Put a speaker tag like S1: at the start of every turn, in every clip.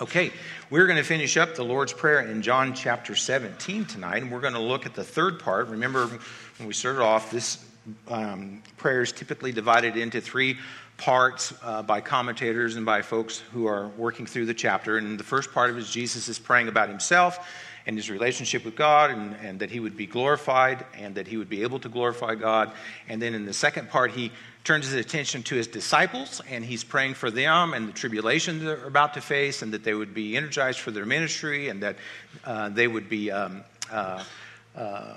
S1: Okay, we're going to finish up the Lord's Prayer in John chapter 17 tonight, and we're going to look at the third part. Remember, when we started off, this um, prayer is typically divided into three parts uh, by commentators and by folks who are working through the chapter. And the first part of it is Jesus is praying about himself and his relationship with God, and, and that he would be glorified and that he would be able to glorify God. And then in the second part, he turns his attention to his disciples and he's praying for them and the tribulations they're about to face and that they would be energized for their ministry and that uh, they would be um, uh, uh,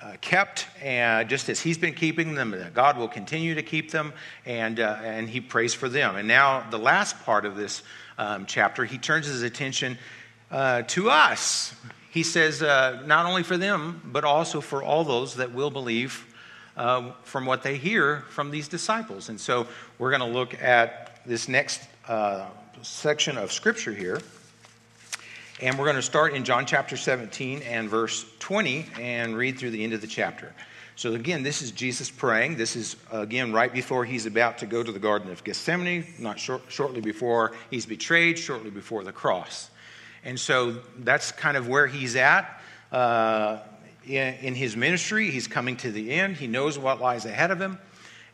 S1: uh kept and just as he's been keeping them that god will continue to keep them and, uh, and he prays for them and now the last part of this um, chapter he turns his attention uh, to us he says not only for them but also for all those that will believe uh, from what they hear from these disciples. And so we're going to look at this next uh, section of Scripture here. And we're going to start in John chapter 17 and verse 20 and read through the end of the chapter. So, again, this is Jesus praying. This is, again, right before he's about to go to the Garden of Gethsemane, not short, shortly before he's betrayed, shortly before the cross. And so that's kind of where he's at. Uh, in, in his ministry. He's coming to the end. He knows what lies ahead of him.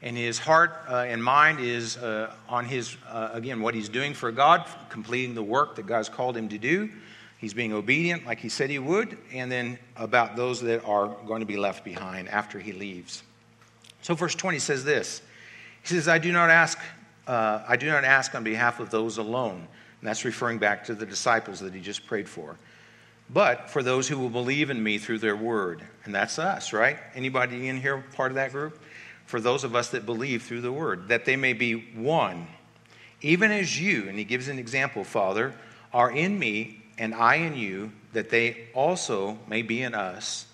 S1: And his heart uh, and mind is uh, on his, uh, again, what he's doing for God, completing the work that God's called him to do. He's being obedient like he said he would. And then about those that are going to be left behind after he leaves. So, verse 20 says this He says, I do not ask, uh, I do not ask on behalf of those alone. And that's referring back to the disciples that he just prayed for but for those who will believe in me through their word. And that's us, right? Anybody in here part of that group? For those of us that believe through the word, that they may be one, even as you, and he gives an example, Father, are in me and I in you, that they also may be in us.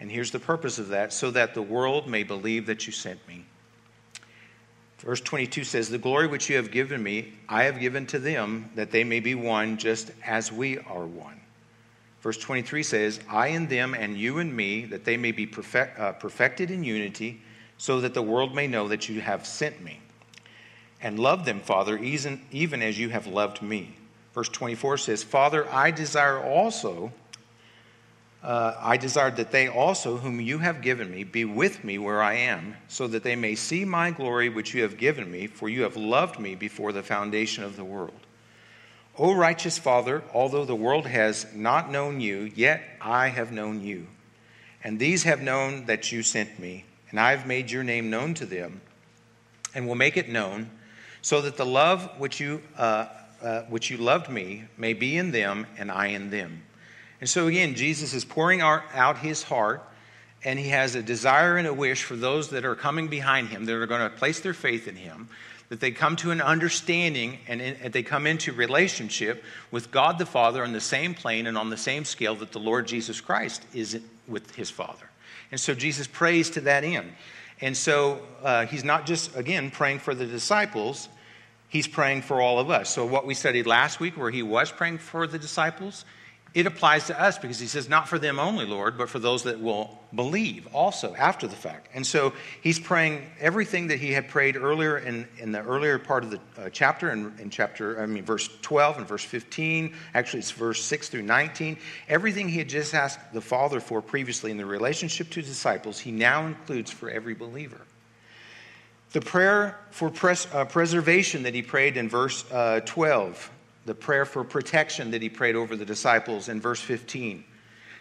S1: And here's the purpose of that so that the world may believe that you sent me. Verse 22 says, The glory which you have given me, I have given to them, that they may be one just as we are one. Verse 23 says, I and them and you and me, that they may be perfect, uh, perfected in unity, so that the world may know that you have sent me. And love them, Father, even, even as you have loved me. Verse 24 says, Father, I desire also, uh, I desire that they also, whom you have given me, be with me where I am, so that they may see my glory which you have given me, for you have loved me before the foundation of the world. O righteous Father, although the world has not known you, yet I have known you. And these have known that you sent me, and I have made your name known to them, and will make it known, so that the love which you, uh, uh, which you loved me may be in them, and I in them. And so again, Jesus is pouring out his heart, and he has a desire and a wish for those that are coming behind him, that are going to place their faith in him, that they come to an understanding and, and they come into relationship with God the Father on the same plane and on the same scale that the Lord Jesus Christ is with his Father. And so Jesus prays to that end. And so uh, he's not just, again, praying for the disciples, he's praying for all of us. So, what we studied last week, where he was praying for the disciples, it applies to us because he says, Not for them only, Lord, but for those that will believe also after the fact. And so he's praying everything that he had prayed earlier in, in the earlier part of the uh, chapter, in, in chapter, I mean, verse 12 and verse 15. Actually, it's verse 6 through 19. Everything he had just asked the Father for previously in the relationship to disciples, he now includes for every believer. The prayer for pres- uh, preservation that he prayed in verse uh, 12 the prayer for protection that he prayed over the disciples in verse 15.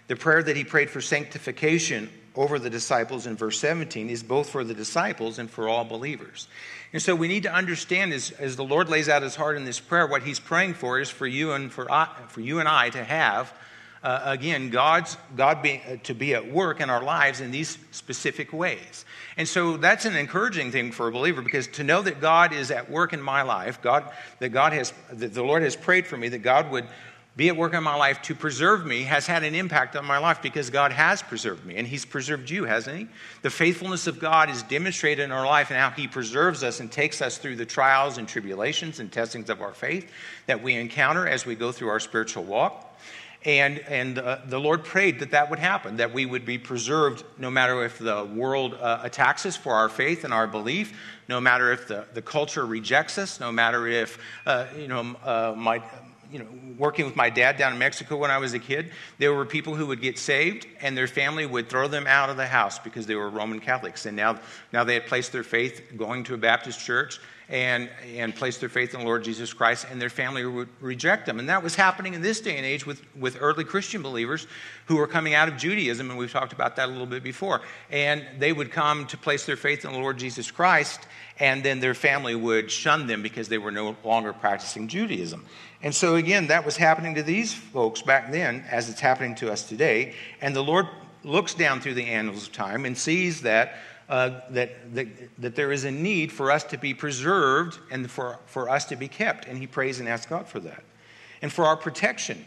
S1: The prayer that he prayed for sanctification over the disciples in verse 17 is both for the disciples and for all believers. And so we need to understand as, as the Lord lays out his heart in this prayer, what he's praying for is for you and for, for you and I to have uh, again, God's, God be, uh, to be at work in our lives in these specific ways. And so that's an encouraging thing for a believer because to know that God is at work in my life, God, that God has, that the Lord has prayed for me, that God would be at work in my life to preserve me has had an impact on my life because God has preserved me and He's preserved you, hasn't He? The faithfulness of God is demonstrated in our life and how He preserves us and takes us through the trials and tribulations and testings of our faith that we encounter as we go through our spiritual walk. And, and uh, the Lord prayed that that would happen, that we would be preserved no matter if the world uh, attacks us for our faith and our belief, no matter if the, the culture rejects us, no matter if, uh, you know, uh, my, you know, working with my dad down in Mexico when I was a kid, there were people who would get saved and their family would throw them out of the house because they were Roman Catholics. And now, now they had placed their faith going to a Baptist church and, and placed their faith in the Lord Jesus Christ, and their family would reject them. And that was happening in this day and age with, with early Christian believers who were coming out of Judaism, and we've talked about that a little bit before. And they would come to place their faith in the Lord Jesus Christ, and then their family would shun them because they were no longer practicing Judaism. And so, again, that was happening to these folks back then as it's happening to us today. And the Lord looks down through the annals of time and sees that uh, that, that, that there is a need for us to be preserved and for, for us to be kept. And he prays and asks God for that. And for our protection.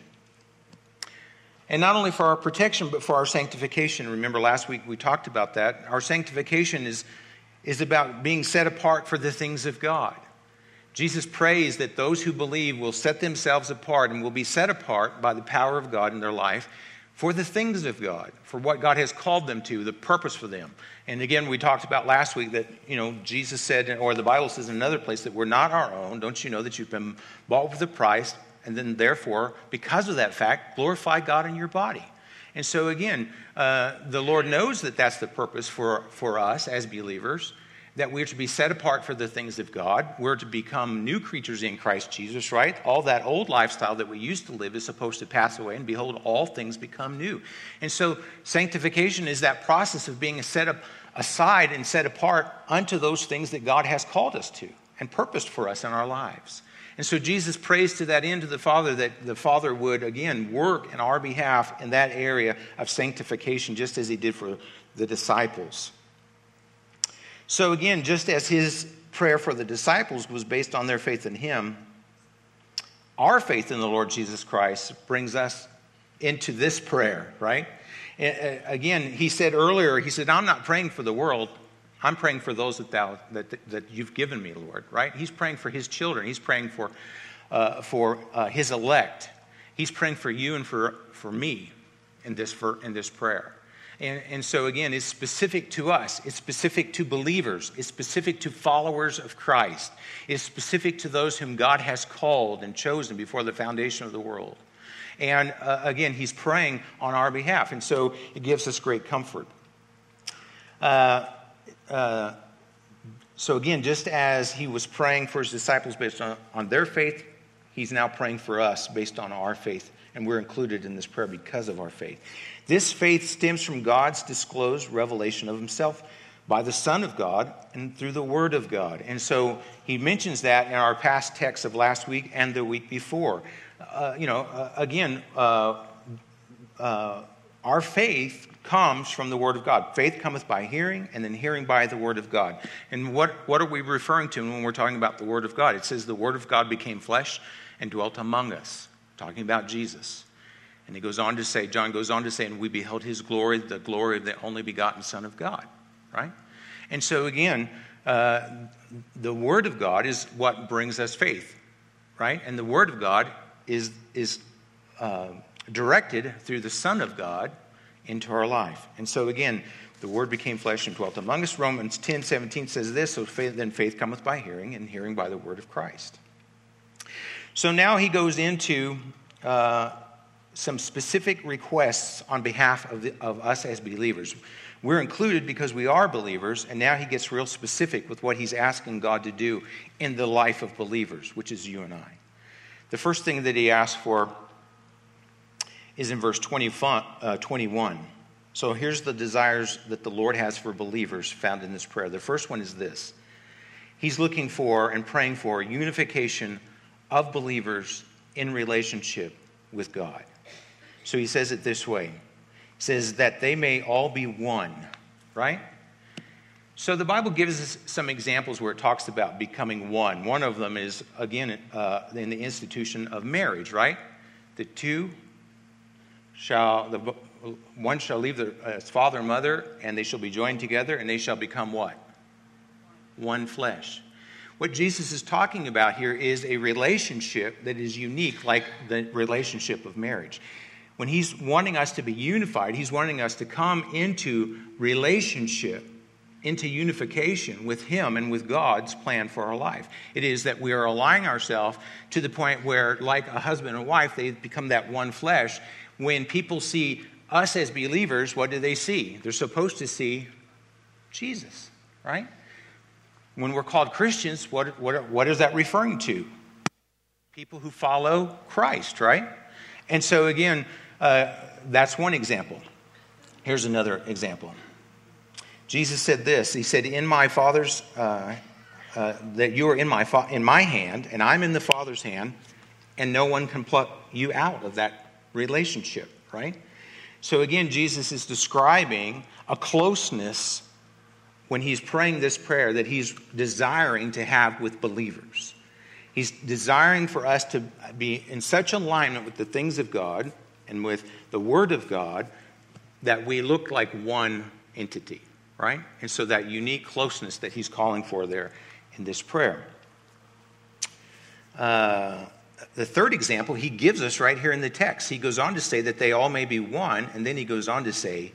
S1: And not only for our protection, but for our sanctification. Remember, last week we talked about that. Our sanctification is, is about being set apart for the things of God. Jesus prays that those who believe will set themselves apart and will be set apart by the power of God in their life for the things of God, for what God has called them to, the purpose for them. And again, we talked about last week that, you know, Jesus said, or the Bible says in another place, that we're not our own. Don't you know that you've been bought with a price? And then, therefore, because of that fact, glorify God in your body. And so, again, uh, the Lord knows that that's the purpose for, for us as believers that we're to be set apart for the things of God. We're to become new creatures in Christ Jesus, right? All that old lifestyle that we used to live is supposed to pass away, and behold, all things become new. And so, sanctification is that process of being set up aside and set apart unto those things that God has called us to and purposed for us in our lives. And so Jesus prays to that end to the Father that the Father would again work in our behalf in that area of sanctification, just as he did for the disciples. So, again, just as his prayer for the disciples was based on their faith in him, our faith in the Lord Jesus Christ brings us into this prayer, right? Again, he said earlier, he said, I'm not praying for the world. I'm praying for those that, thou, that, that you've given me, Lord, right? He's praying for his children. He's praying for, uh, for uh, his elect. He's praying for you and for, for me in this, for, in this prayer. And, and so, again, it's specific to us, it's specific to believers, it's specific to followers of Christ, it's specific to those whom God has called and chosen before the foundation of the world. And uh, again, he's praying on our behalf. And so it gives us great comfort. Uh, uh, so again, just as he was praying for his disciples based on, on their faith, he's now praying for us based on our faith. And we're included in this prayer because of our faith. This faith stems from God's disclosed revelation of himself by the Son of God and through the Word of God. And so he mentions that in our past text of last week and the week before. Uh, you know, uh, again, uh, uh, our faith comes from the Word of God. Faith cometh by hearing, and then hearing by the Word of God. And what, what are we referring to when we're talking about the Word of God? It says the Word of God became flesh and dwelt among us, talking about Jesus. And he goes on to say, John goes on to say, and we beheld his glory, the glory of the only begotten Son of God, right? And so again, uh, the Word of God is what brings us faith, right? And the Word of God is, is uh, directed through the Son of God into our life. And so again, the Word became flesh and dwelt among us. Romans 10 17 says this So faith, then faith cometh by hearing, and hearing by the Word of Christ. So now he goes into. Uh, some specific requests on behalf of, the, of us as believers. We're included because we are believers, and now he gets real specific with what he's asking God to do in the life of believers, which is you and I. The first thing that he asks for is in verse 20, uh, 21. So here's the desires that the Lord has for believers found in this prayer. The first one is this He's looking for and praying for unification of believers in relationship with God. So he says it this way He says, that they may all be one, right? So the Bible gives us some examples where it talks about becoming one. One of them is, again, uh, in the institution of marriage, right? The two shall, the, one shall leave their, uh, his father and mother, and they shall be joined together, and they shall become what? One flesh. What Jesus is talking about here is a relationship that is unique, like the relationship of marriage when he's wanting us to be unified, he's wanting us to come into relationship into unification with Him and with God's plan for our life. It is that we are aligning ourselves to the point where, like a husband and wife, they become that one flesh. When people see us as believers, what do they see? They're supposed to see Jesus, right? When we're called Christians, what, what, what is that referring to? People who follow Christ, right? And so, again, uh, that's one example. Here's another example. Jesus said this He said, In my Father's, uh, uh, that you are in my, fa- in my hand, and I'm in the Father's hand, and no one can pluck you out of that relationship, right? So again, Jesus is describing a closeness when he's praying this prayer that he's desiring to have with believers. He's desiring for us to be in such alignment with the things of God and with the Word of God that we look like one entity, right? And so that unique closeness that he's calling for there in this prayer. Uh, the third example he gives us right here in the text. He goes on to say that they all may be one, and then he goes on to say,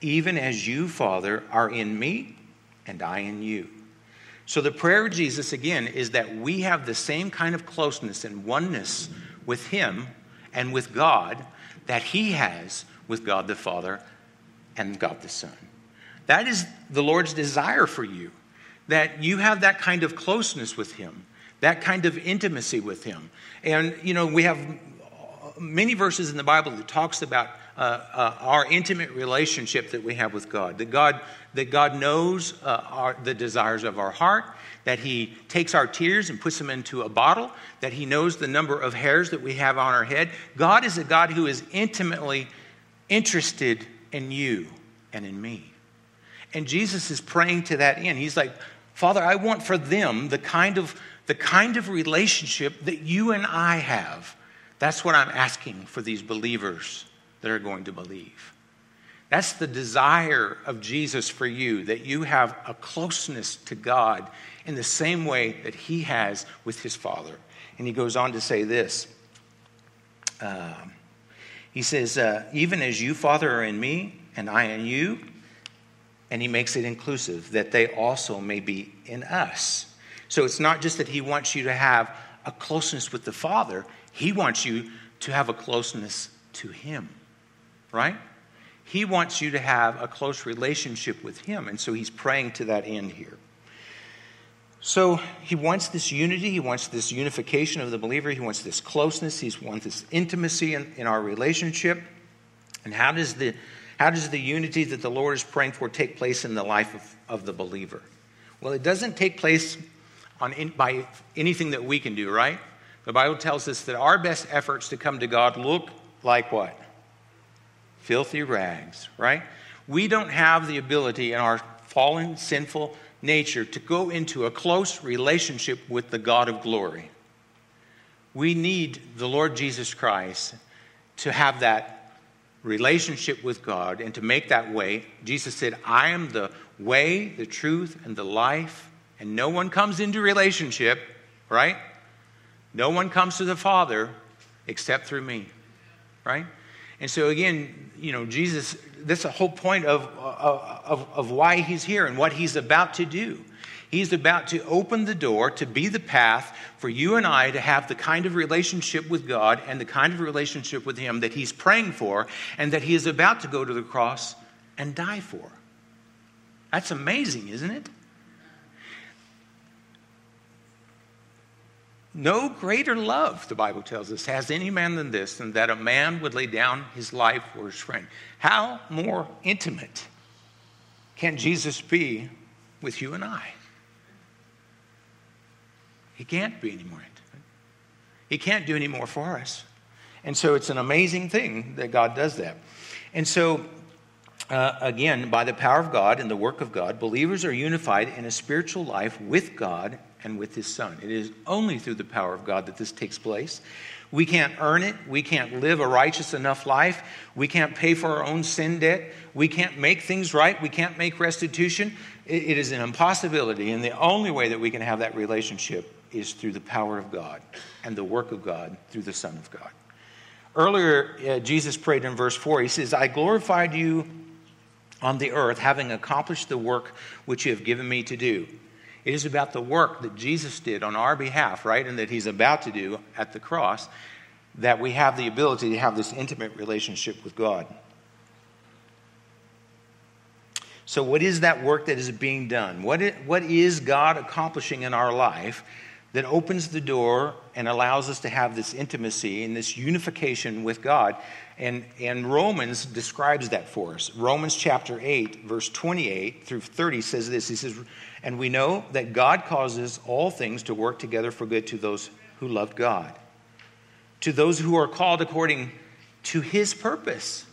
S1: Even as you, Father, are in me, and I in you. So the prayer of Jesus, again, is that we have the same kind of closeness and oneness with him and with God that he has with God the Father and God the Son. That is the Lord's desire for you, that you have that kind of closeness with him, that kind of intimacy with him. And, you know, we have many verses in the Bible that talks about uh, uh, our intimate relationship that we have with God. That God, that God knows uh, our, the desires of our heart, that He takes our tears and puts them into a bottle, that He knows the number of hairs that we have on our head. God is a God who is intimately interested in you and in me. And Jesus is praying to that end. He's like, Father, I want for them the kind of, the kind of relationship that you and I have. That's what I'm asking for these believers that are going to believe. That's the desire of Jesus for you, that you have a closeness to God in the same way that He has with His Father. And He goes on to say this. Um, he says, uh, Even as you, Father, are in me, and I in you, and he makes it inclusive, that they also may be in us. So it's not just that he wants you to have a closeness with the Father, he wants you to have a closeness to him, right? He wants you to have a close relationship with him, and so he's praying to that end here. So he wants this unity, he wants this unification of the believer, he wants this closeness, he wants this intimacy in, in our relationship. And how does, the, how does the unity that the Lord is praying for take place in the life of, of the believer? Well, it doesn't take place on in, by anything that we can do, right? The Bible tells us that our best efforts to come to God look like what? Filthy rags, right? We don't have the ability in our fallen, sinful, nature to go into a close relationship with the God of glory. We need the Lord Jesus Christ to have that relationship with God and to make that way. Jesus said, I am the way, the truth, and the life, and no one comes into relationship, right? No one comes to the Father except through me, right? And so, again, you know, Jesus, that's the whole point of, of, of why he's here and what he's about to do. He's about to open the door to be the path for you and I to have the kind of relationship with God and the kind of relationship with Him that He's praying for and that He is about to go to the cross and die for. That's amazing, isn't it? No greater love, the Bible tells us, has any man than this, than that a man would lay down his life for his friend. How more intimate can Jesus be with you and I? He can't be any more intimate. He can't do any more for us. And so it's an amazing thing that God does that. And so, uh, again, by the power of God and the work of God, believers are unified in a spiritual life with God and with his son. It is only through the power of God that this takes place. We can't earn it. We can't live a righteous enough life. We can't pay for our own sin debt. We can't make things right. We can't make restitution. it is an impossibility. And the only way that we can have that relationship is through the power of God and the work of God through the Son of God. Earlier, uh, Jesus prayed in verse 4. He says, I glorified you on the earth, having accomplished the work which you have given me to do. It is about the work that Jesus did on our behalf, right? And that he's about to do at the cross, that we have the ability to have this intimate relationship with God. So, what is that work that is being done? What is, what is God accomplishing in our life that opens the door and allows us to have this intimacy and this unification with God? And, and Romans describes that for us. Romans chapter 8, verse 28 through 30 says this He says, And we know that God causes all things to work together for good to those who love God, to those who are called according to his purpose.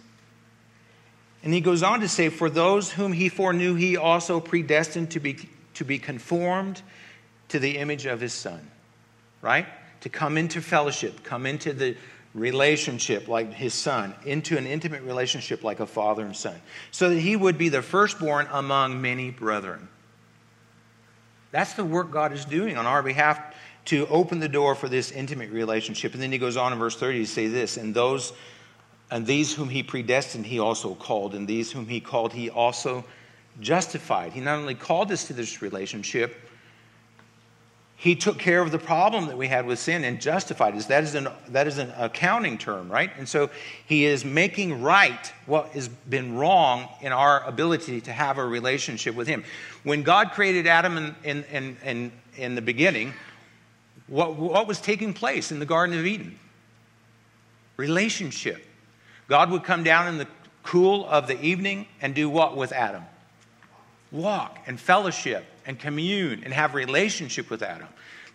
S1: And he goes on to say, For those whom he foreknew, he also predestined to be, to be conformed to the image of his son, right? To come into fellowship, come into the relationship like his son, into an intimate relationship like a father and son, so that he would be the firstborn among many brethren. That's the work God is doing on our behalf to open the door for this intimate relationship. And then he goes on in verse 30 to say this, and those and these whom he predestined he also called, and these whom he called he also justified. He not only called us to this relationship, he took care of the problem that we had with sin and justified us. That is an, that is an accounting term, right? And so he is making right what has been wrong in our ability to have a relationship with him. When God created Adam in, in, in, in, in the beginning, what, what was taking place in the Garden of Eden? Relationship. God would come down in the cool of the evening and do what with Adam? Walk and fellowship and commune and have relationship with Adam.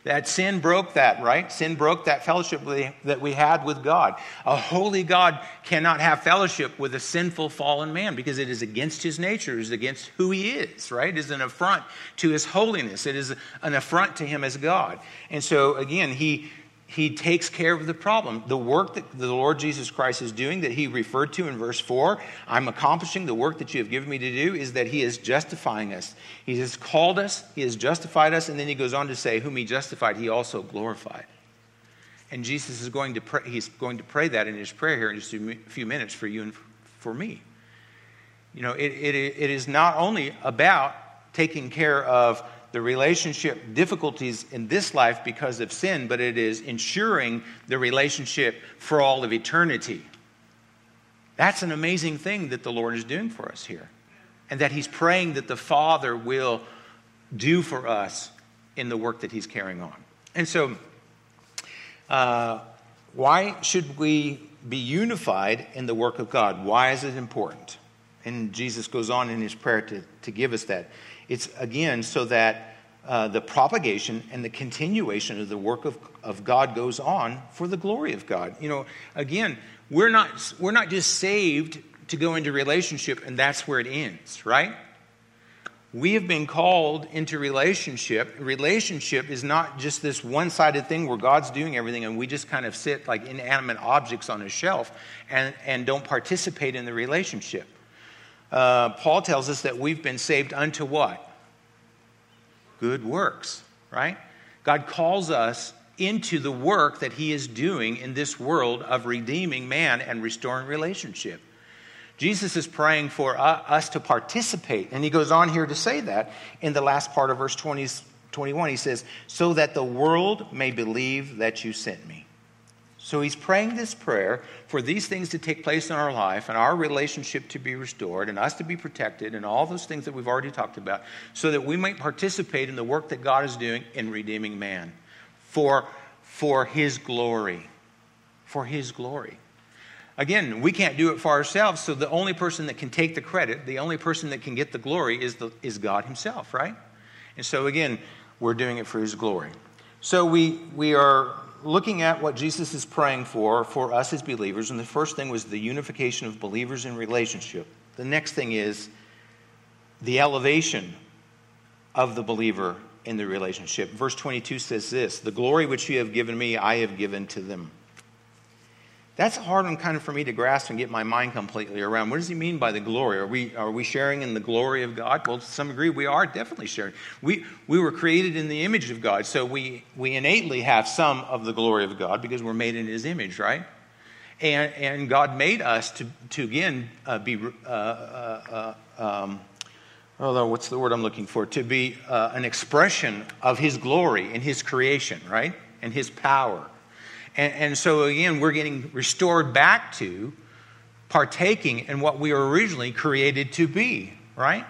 S1: That sin broke that, right? Sin broke that fellowship that we had with God. A holy God cannot have fellowship with a sinful, fallen man because it is against his nature, it is against who he is, right? It is an affront to his holiness, it is an affront to him as God. And so, again, he he takes care of the problem. The work that the Lord Jesus Christ is doing, that he referred to in verse 4, I'm accomplishing the work that you have given me to do, is that he is justifying us. He has called us, he has justified us, and then he goes on to say, Whom he justified, he also glorified. And Jesus is going to pray, he's going to pray that in his prayer here in just a few minutes for you and for me. You know, it, it, it is not only about taking care of the relationship difficulties in this life because of sin, but it is ensuring the relationship for all of eternity. That's an amazing thing that the Lord is doing for us here. And that He's praying that the Father will do for us in the work that He's carrying on. And so, uh, why should we be unified in the work of God? Why is it important? And Jesus goes on in his prayer to, to give us that. It's again so that uh, the propagation and the continuation of the work of, of God goes on for the glory of God. You know, again, we're not, we're not just saved to go into relationship and that's where it ends, right? We have been called into relationship. Relationship is not just this one sided thing where God's doing everything and we just kind of sit like inanimate objects on a shelf and, and don't participate in the relationship uh, Paul tells us that we've been saved unto what? Good works, right? God calls us into the work that he is doing in this world of redeeming man and restoring relationship. Jesus is praying for uh, us to participate. And he goes on here to say that in the last part of verse 20, 21. He says, So that the world may believe that you sent me. So he's praying this prayer for these things to take place in our life and our relationship to be restored and us to be protected and all those things that we've already talked about so that we might participate in the work that God is doing in redeeming man for, for his glory. For his glory. Again, we can't do it for ourselves, so the only person that can take the credit, the only person that can get the glory is, the, is God himself, right? And so again, we're doing it for his glory. So we, we are looking at what Jesus is praying for for us as believers, and the first thing was the unification of believers in relationship. The next thing is the elevation of the believer in the relationship. Verse 22 says this The glory which you have given me, I have given to them. That's a hard one kind of for me to grasp and get my mind completely around. What does he mean by the glory? Are we, are we sharing in the glory of God? Well, to some degree, we are definitely sharing. We, we were created in the image of God, so we, we innately have some of the glory of God because we're made in his image, right? And, and God made us to, to again, uh, be, uh, uh, uh um, oh, what's the word I'm looking for? To be uh, an expression of His glory in His creation, right? And His power. And, and so, again, we're getting restored back to partaking in what we were originally created to be, right?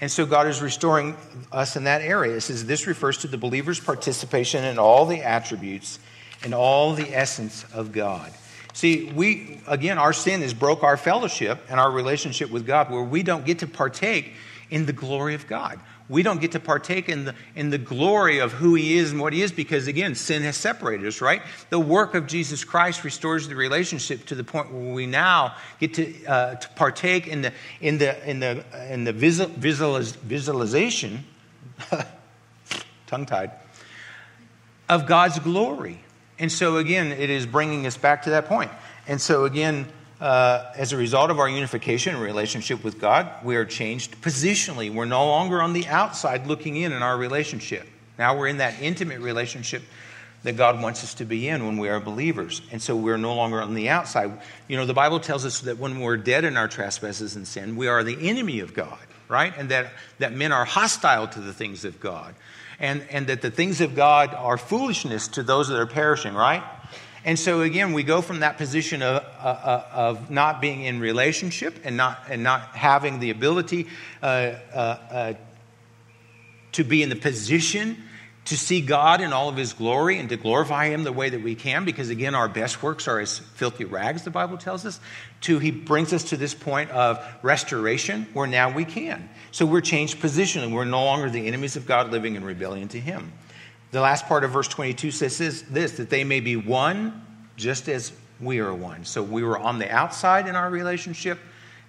S1: And so God is restoring us in that area. It says this refers to the believer's participation in all the attributes and all the essence of God. See, we, again, our sin has broke our fellowship and our relationship with God where we don't get to partake in the glory of God we don't get to partake in the, in the glory of who he is and what he is because, again, sin has separated us, right? The work of Jesus Christ restores the relationship to the point where we now get to, uh, to partake in the, in the, in the, in the visual, visualiz, visualization, tongue tied, of God's glory. And so, again, it is bringing us back to that point. And so, again, uh, as a result of our unification and relationship with God, we are changed positionally. We're no longer on the outside looking in in our relationship. Now we're in that intimate relationship that God wants us to be in when we are believers. And so we're no longer on the outside. You know, the Bible tells us that when we're dead in our trespasses and sin, we are the enemy of God, right? And that, that men are hostile to the things of God. And, and that the things of God are foolishness to those that are perishing, right? And so again, we go from that position of, uh, uh, of not being in relationship and not, and not having the ability uh, uh, uh, to be in the position to see God in all of His glory and to glorify Him the way that we can, because again, our best works are as filthy rags, the Bible tells us, to He brings us to this point of restoration where now we can. So we're changed position and we're no longer the enemies of God living in rebellion to Him. The last part of verse 22 says this, that they may be one just as we are one. So we were on the outside in our relationship,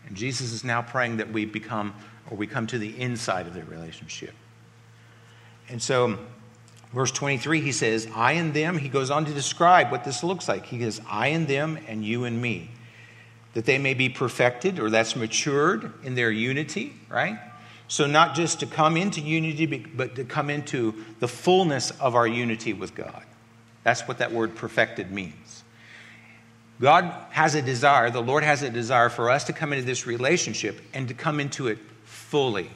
S1: and Jesus is now praying that we become or we come to the inside of the relationship. And so, verse 23, he says, I and them, he goes on to describe what this looks like. He says, I and them, and you and me, that they may be perfected, or that's matured in their unity, right? So, not just to come into unity, but to come into the fullness of our unity with God. That's what that word perfected means. God has a desire, the Lord has a desire for us to come into this relationship and to come into it fully,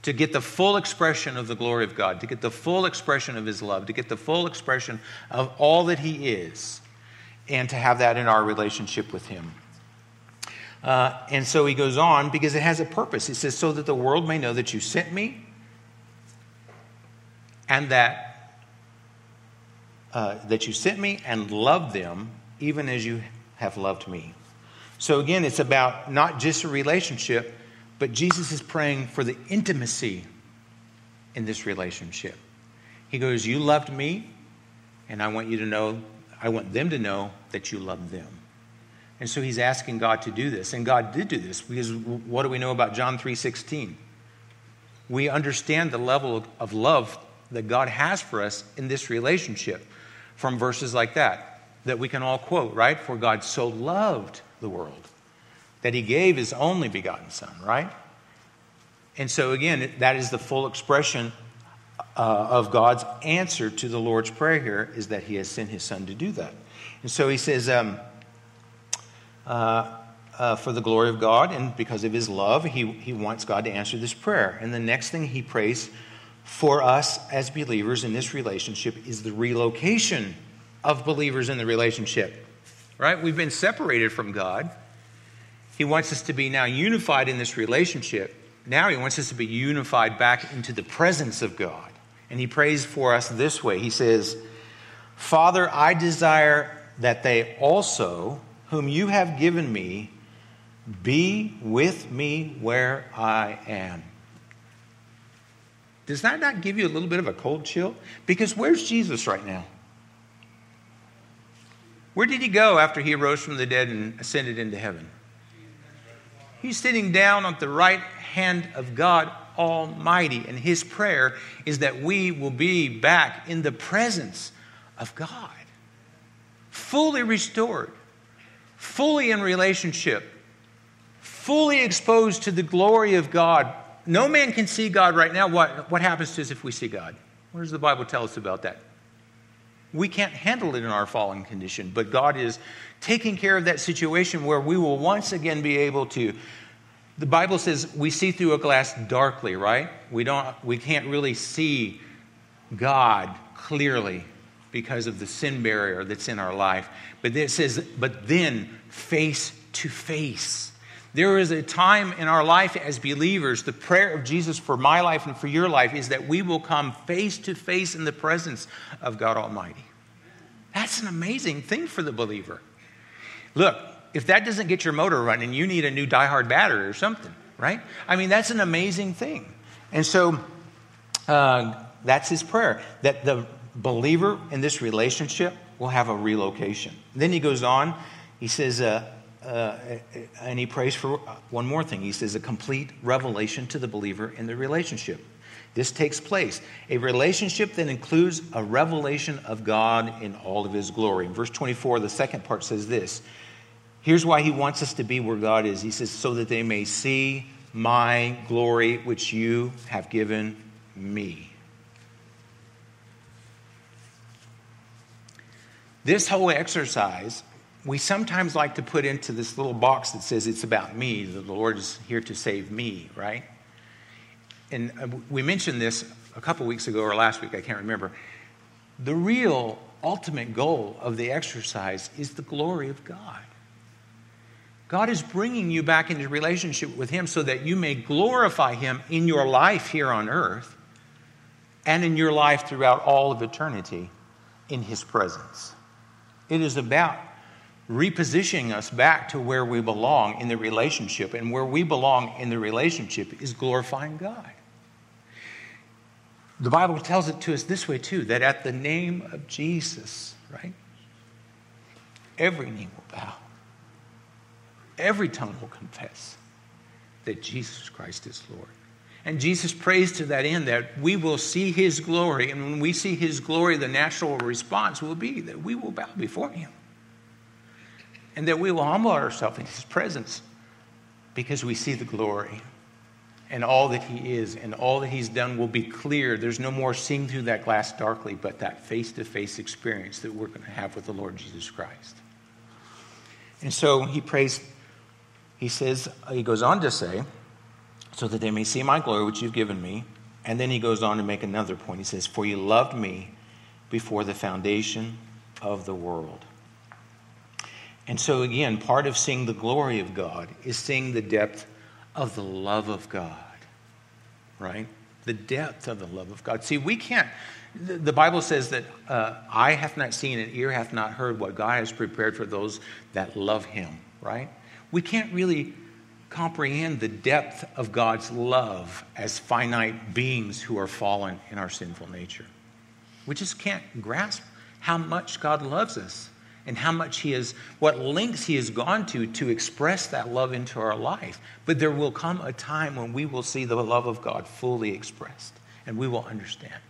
S1: to get the full expression of the glory of God, to get the full expression of His love, to get the full expression of all that He is, and to have that in our relationship with Him. Uh, and so he goes on because it has a purpose. He says, So that the world may know that you sent me and that, uh, that you sent me and loved them even as you have loved me. So again, it's about not just a relationship, but Jesus is praying for the intimacy in this relationship. He goes, You loved me, and I want you to know, I want them to know that you love them. And so he's asking God to do this. And God did do this because what do we know about John 3:16? We understand the level of love that God has for us in this relationship from verses like that that we can all quote, right? For God so loved the world that he gave his only begotten son, right? And so again, that is the full expression uh, of God's answer to the Lord's prayer here is that he has sent his son to do that. And so he says, um, uh, uh, for the glory of God and because of his love, he, he wants God to answer this prayer. And the next thing he prays for us as believers in this relationship is the relocation of believers in the relationship. Right? We've been separated from God. He wants us to be now unified in this relationship. Now he wants us to be unified back into the presence of God. And he prays for us this way He says, Father, I desire that they also whom you have given me, be with me where I am. Does that not give you a little bit of a cold chill? Because where's Jesus right now? Where did he go after he rose from the dead and ascended into heaven? He's sitting down at the right hand of God Almighty, and his prayer is that we will be back in the presence of God, fully restored fully in relationship, fully exposed to the glory of God. No man can see God right now. What, what happens to us if we see God? What does the Bible tell us about that? We can't handle it in our fallen condition, but God is taking care of that situation where we will once again be able to. The Bible says we see through a glass darkly, right? We, don't, we can't really see God clearly because of the sin barrier that's in our life. But it says, but then face to face. There is a time in our life as believers, the prayer of Jesus for my life and for your life is that we will come face to face in the presence of God Almighty. That's an amazing thing for the believer. Look, if that doesn't get your motor running, you need a new diehard battery or something, right? I mean, that's an amazing thing. And so uh, that's his prayer that the believer in this relationship will have a relocation. Then he goes on, he says, uh, uh, and he prays for one more thing. He says, a complete revelation to the believer in the relationship. This takes place. A relationship that includes a revelation of God in all of his glory. Verse 24, the second part says this Here's why he wants us to be where God is. He says, so that they may see my glory, which you have given me. This whole exercise we sometimes like to put into this little box that says it's about me, the Lord is here to save me, right? And uh, we mentioned this a couple weeks ago or last week, I can't remember. The real ultimate goal of the exercise is the glory of God. God is bringing you back into relationship with Him so that you may glorify Him in your life here on earth and in your life throughout all of eternity in His presence. It is about repositioning us back to where we belong in the relationship. And where we belong in the relationship is glorifying God. The Bible tells it to us this way, too that at the name of Jesus, right, every knee will bow, every tongue will confess that Jesus Christ is Lord. And Jesus prays to that end that we will see his glory. And when we see his glory, the natural response will be that we will bow before him and that we will humble ourselves in His presence because we see the glory and all that He is and all that He's done will be clear. There's no more seeing through that glass darkly, but that face to face experience that we're going to have with the Lord Jesus Christ. And so He prays, He says, He goes on to say, so that they may see my glory which you've given me. And then He goes on to make another point. He says, For you loved me before the foundation of the world. And so, again, part of seeing the glory of God is seeing the depth of the love of God, right? The depth of the love of God. See, we can't, the Bible says that uh, eye hath not seen and ear hath not heard what God has prepared for those that love him, right? We can't really comprehend the depth of God's love as finite beings who are fallen in our sinful nature. We just can't grasp how much God loves us and how much he has, what lengths he has gone to to express that love into our life. But there will come a time when we will see the love of God fully expressed and we will understand.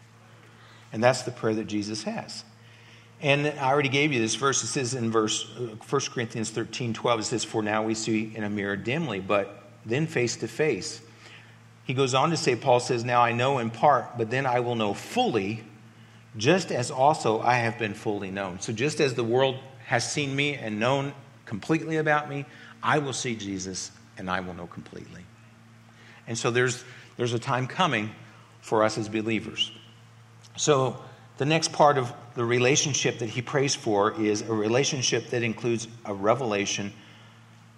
S1: And that's the prayer that Jesus has. And I already gave you this verse. It says in verse 1 uh, Corinthians 13 12, it says, For now we see in a mirror dimly, but then face to face. He goes on to say, Paul says, Now I know in part, but then I will know fully just as also I have been fully known. So, just as the world has seen me and known completely about me, I will see Jesus and I will know completely. And so, there's, there's a time coming for us as believers. So, the next part of the relationship that he prays for is a relationship that includes a revelation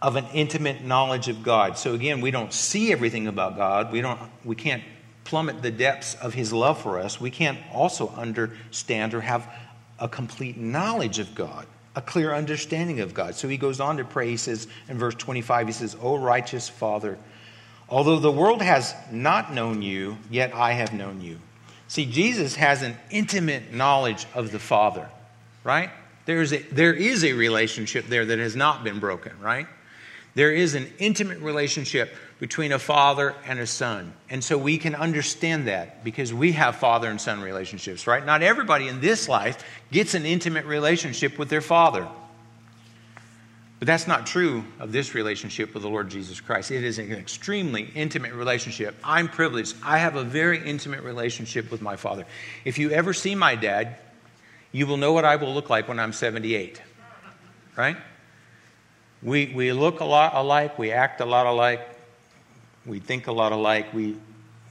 S1: of an intimate knowledge of God. So again, we don't see everything about God. We don't we can't plummet the depths of his love for us, we can't also understand or have a complete knowledge of God, a clear understanding of God. So he goes on to pray. He says in verse 25, he says, O righteous Father, although the world has not known you, yet I have known you. See, Jesus has an intimate knowledge of the Father, right? There's a, there is a relationship there that has not been broken, right? There is an intimate relationship between a father and a son. And so we can understand that because we have father and son relationships, right? Not everybody in this life gets an intimate relationship with their father. But that's not true of this relationship with the Lord Jesus Christ. It is an extremely intimate relationship. I'm privileged. I have a very intimate relationship with my father. If you ever see my dad, you will know what I will look like when I'm 78. Right? We, we look a lot alike, we act a lot alike, we think a lot alike, we,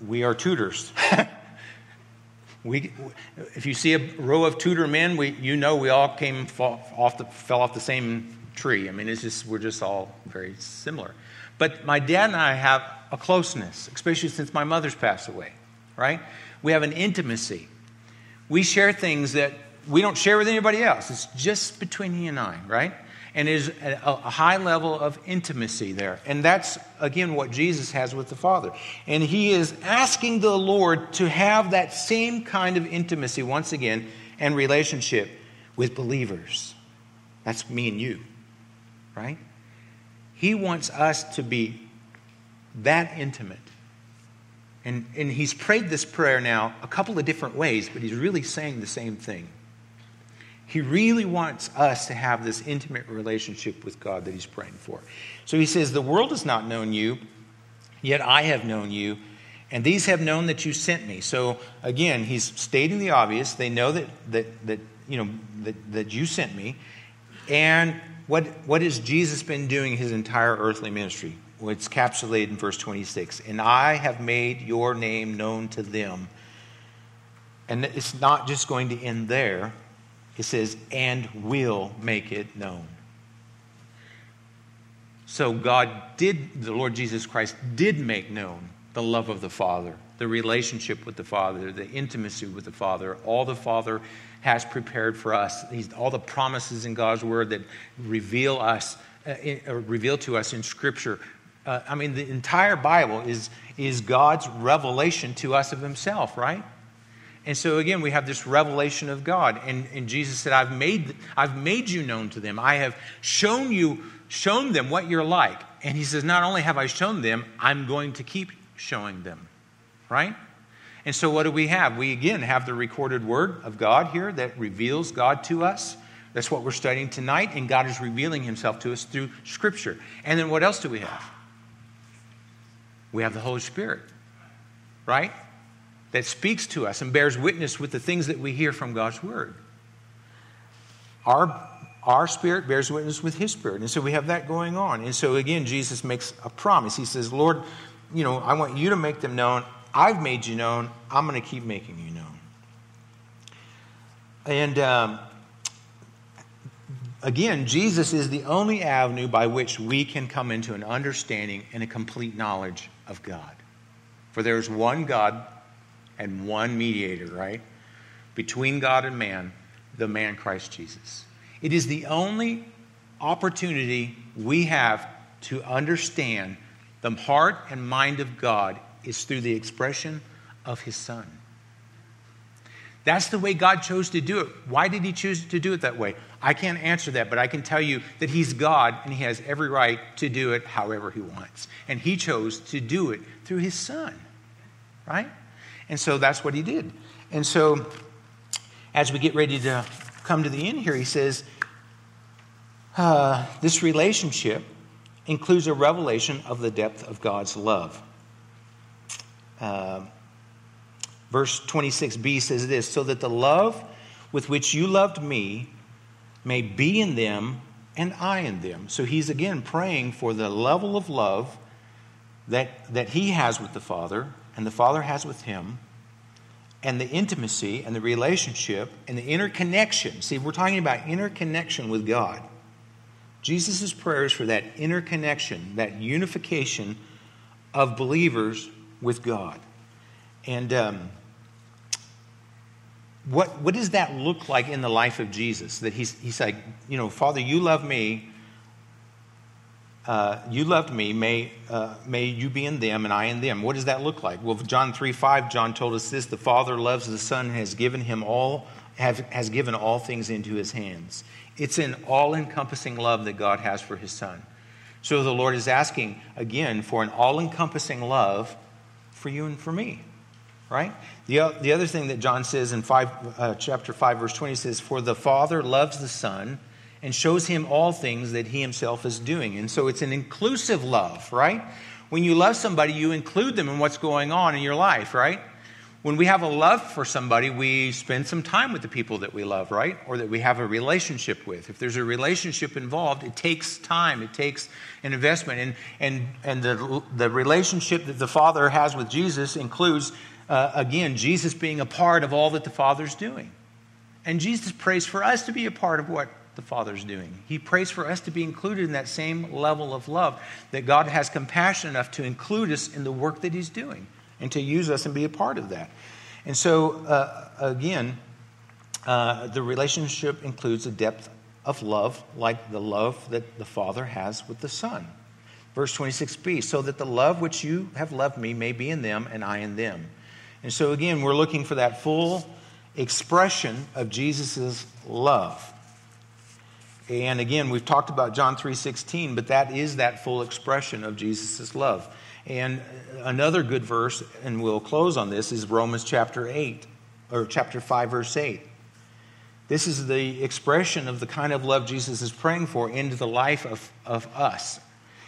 S1: we are tutors. we, if you see a row of tutor men, we, you know we all came off the, fell off the same tree. I mean, it's just, we're just all very similar. But my dad and I have a closeness, especially since my mother's passed away, right? We have an intimacy. We share things that we don't share with anybody else. It's just between he and I, right? And there's a, a high level of intimacy there. And that's, again, what Jesus has with the Father. And he is asking the Lord to have that same kind of intimacy once again and relationship with believers. That's me and you, right? He wants us to be that intimate. And, and he's prayed this prayer now a couple of different ways, but he's really saying the same thing. He really wants us to have this intimate relationship with God that he's praying for. So he says, The world has not known you, yet I have known you, and these have known that you sent me. So again, he's stating the obvious. They know that, that, that, you know, that, that you sent me. And what, what has Jesus been doing his entire earthly ministry? Well, it's encapsulated in verse 26. And I have made your name known to them. And it's not just going to end there. It says, and will make it known. So God did, the Lord Jesus Christ did make known the love of the Father, the relationship with the Father, the intimacy with the Father, all the Father has prepared for us, all the promises in God's Word that reveal us, uh, uh, reveal to us in Scripture. Uh, I mean, the entire Bible is, is God's revelation to us of Himself, right? And so again, we have this revelation of God. And, and Jesus said, I've made, I've made you known to them. I have shown you, shown them what you're like. And he says, Not only have I shown them, I'm going to keep showing them. Right? And so what do we have? We again have the recorded word of God here that reveals God to us. That's what we're studying tonight, and God is revealing himself to us through Scripture. And then what else do we have? We have the Holy Spirit, right? that speaks to us and bears witness with the things that we hear from God's Word. Our, our spirit bears witness with His spirit. And so we have that going on. And so again, Jesus makes a promise. He says, Lord, you know, I want you to make them known. I've made you known. I'm going to keep making you known. And um, again, Jesus is the only avenue by which we can come into an understanding and a complete knowledge of God. For there is one God and one mediator, right? Between God and man, the man Christ Jesus. It is the only opportunity we have to understand the heart and mind of God is through the expression of his son. That's the way God chose to do it. Why did he choose to do it that way? I can't answer that, but I can tell you that he's God and he has every right to do it however he wants. And he chose to do it through his son, right? And so that's what he did. And so as we get ready to come to the end here, he says, uh, this relationship includes a revelation of the depth of God's love. Uh, verse 26b says this So that the love with which you loved me may be in them and I in them. So he's again praying for the level of love that, that he has with the Father and the Father has with him, and the intimacy and the relationship and the interconnection. See, we're talking about interconnection with God. Jesus' prayers for that interconnection, that unification of believers with God. And um, what, what does that look like in the life of Jesus? That he's, he's like, you know, Father, you love me, uh, you loved me, may, uh, may you be in them and I in them. What does that look like? Well, John 3 5, John told us this the Father loves the Son, has given him all, have, has given all things into his hands. It's an all encompassing love that God has for his Son. So the Lord is asking again for an all encompassing love for you and for me. Right? The, the other thing that John says in five, uh, chapter 5, verse 20 says, For the Father loves the Son and shows him all things that he himself is doing. And so it's an inclusive love, right? When you love somebody, you include them in what's going on in your life, right? When we have a love for somebody, we spend some time with the people that we love, right? Or that we have a relationship with. If there's a relationship involved, it takes time, it takes an investment. And, and, and the, the relationship that the Father has with Jesus includes, uh, again, Jesus being a part of all that the Father's doing. And Jesus prays for us to be a part of what the Father's doing. He prays for us to be included in that same level of love, that God has compassion enough to include us in the work that He's doing and to use us and be a part of that. And so, uh, again, uh, the relationship includes a depth of love, like the love that the Father has with the Son. Verse 26b, so that the love which you have loved me may be in them and I in them. And so, again, we're looking for that full expression of Jesus' love. And again, we've talked about John 3:16, but that is that full expression of Jesus' love. And another good verse, and we'll close on this, is Romans chapter 8, or chapter 5, verse 8. This is the expression of the kind of love Jesus is praying for into the life of, of us.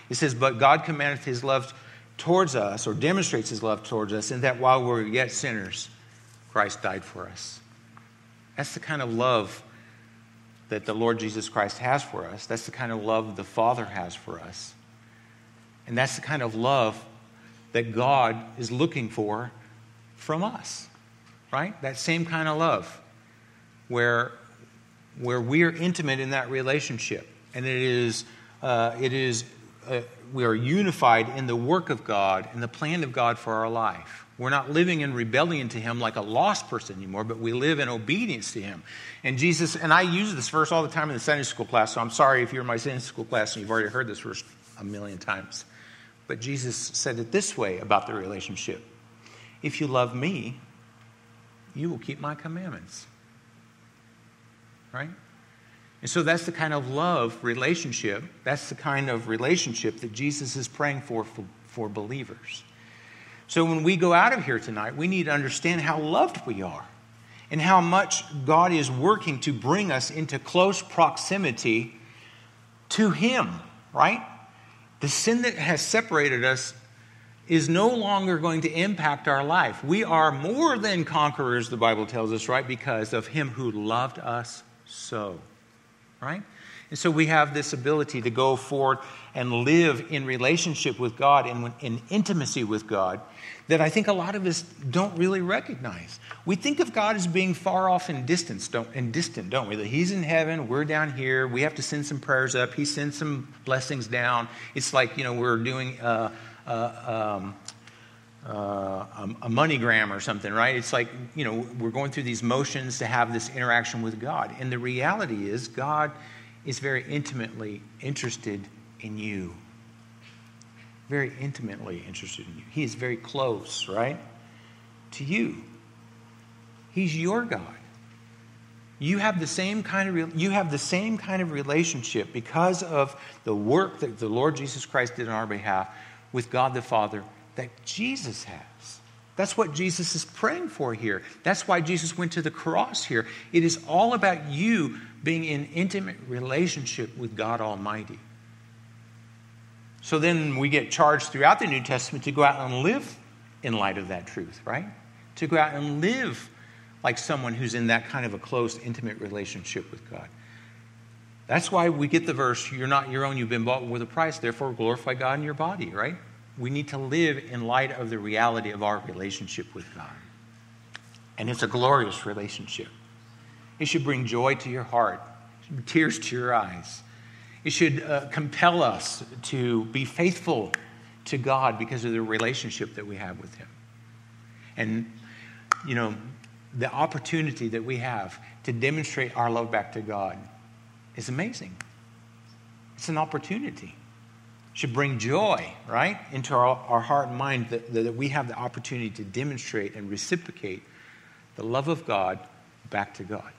S1: It says, But God commandeth his love towards us, or demonstrates his love towards us, in that while we we're yet sinners, Christ died for us. That's the kind of love that the Lord Jesus Christ has for us. That's the kind of love the Father has for us. And that's the kind of love that God is looking for from us, right? That same kind of love where, where we're intimate in that relationship. And it is, uh, it is uh, we are unified in the work of God and the plan of God for our life. We're not living in rebellion to Him like a lost person anymore, but we live in obedience to Him. And Jesus, and I use this verse all the time in the Sunday school class, so I'm sorry if you're in my Sunday school class and you've already heard this verse a million times. But Jesus said it this way about the relationship If you love me, you will keep my commandments. Right? And so that's the kind of love relationship, that's the kind of relationship that Jesus is praying for, for for, believers. So when we go out of here tonight, we need to understand how loved we are and how much God is working to bring us into close proximity to Him, right? The sin that has separated us is no longer going to impact our life. We are more than conquerors, the Bible tells us, right? Because of Him who loved us so, right? And so we have this ability to go forward and live in relationship with God and in intimacy with God that I think a lot of us don't really recognize. We think of God as being far off and distant, don't, and distant, don't we? That He's in heaven, we're down here, we have to send some prayers up, He sends some blessings down. It's like, you know, we're doing uh, uh, um, uh, a MoneyGram or something, right? It's like, you know, we're going through these motions to have this interaction with God. And the reality is, God is very intimately interested in you very intimately interested in you. He is very close, right? To you. He's your God. You have the same kind of you have the same kind of relationship because of the work that the Lord Jesus Christ did on our behalf with God the Father that Jesus has. That's what Jesus is praying for here. That's why Jesus went to the cross here. It is all about you being in intimate relationship with God Almighty. So then we get charged throughout the New Testament to go out and live in light of that truth, right? To go out and live like someone who's in that kind of a close, intimate relationship with God. That's why we get the verse, You're not your own, you've been bought with a price, therefore glorify God in your body, right? We need to live in light of the reality of our relationship with God. And it's a glorious relationship. It should bring joy to your heart, tears to your eyes. It should uh, compel us to be faithful to God because of the relationship that we have with Him. And, you know, the opportunity that we have to demonstrate our love back to God is amazing. It's an opportunity. It should bring joy, right, into our, our heart and mind that, that we have the opportunity to demonstrate and reciprocate the love of God back to God.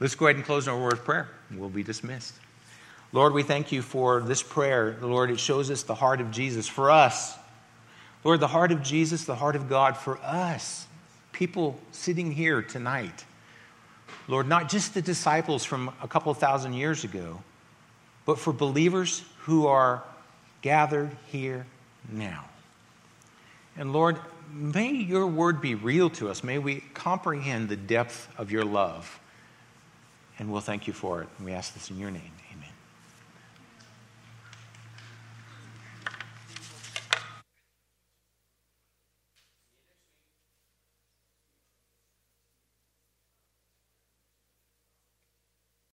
S1: Let's go ahead and close our word of prayer. We'll be dismissed. Lord, we thank you for this prayer. Lord, it shows us the heart of Jesus for us. Lord, the heart of Jesus, the heart of God for us, people sitting here tonight. Lord, not just the disciples from a couple thousand years ago, but for believers who are gathered here now. And Lord, may your word be real to us. May we comprehend the depth of your love. And we'll thank you for it. We ask this in your name.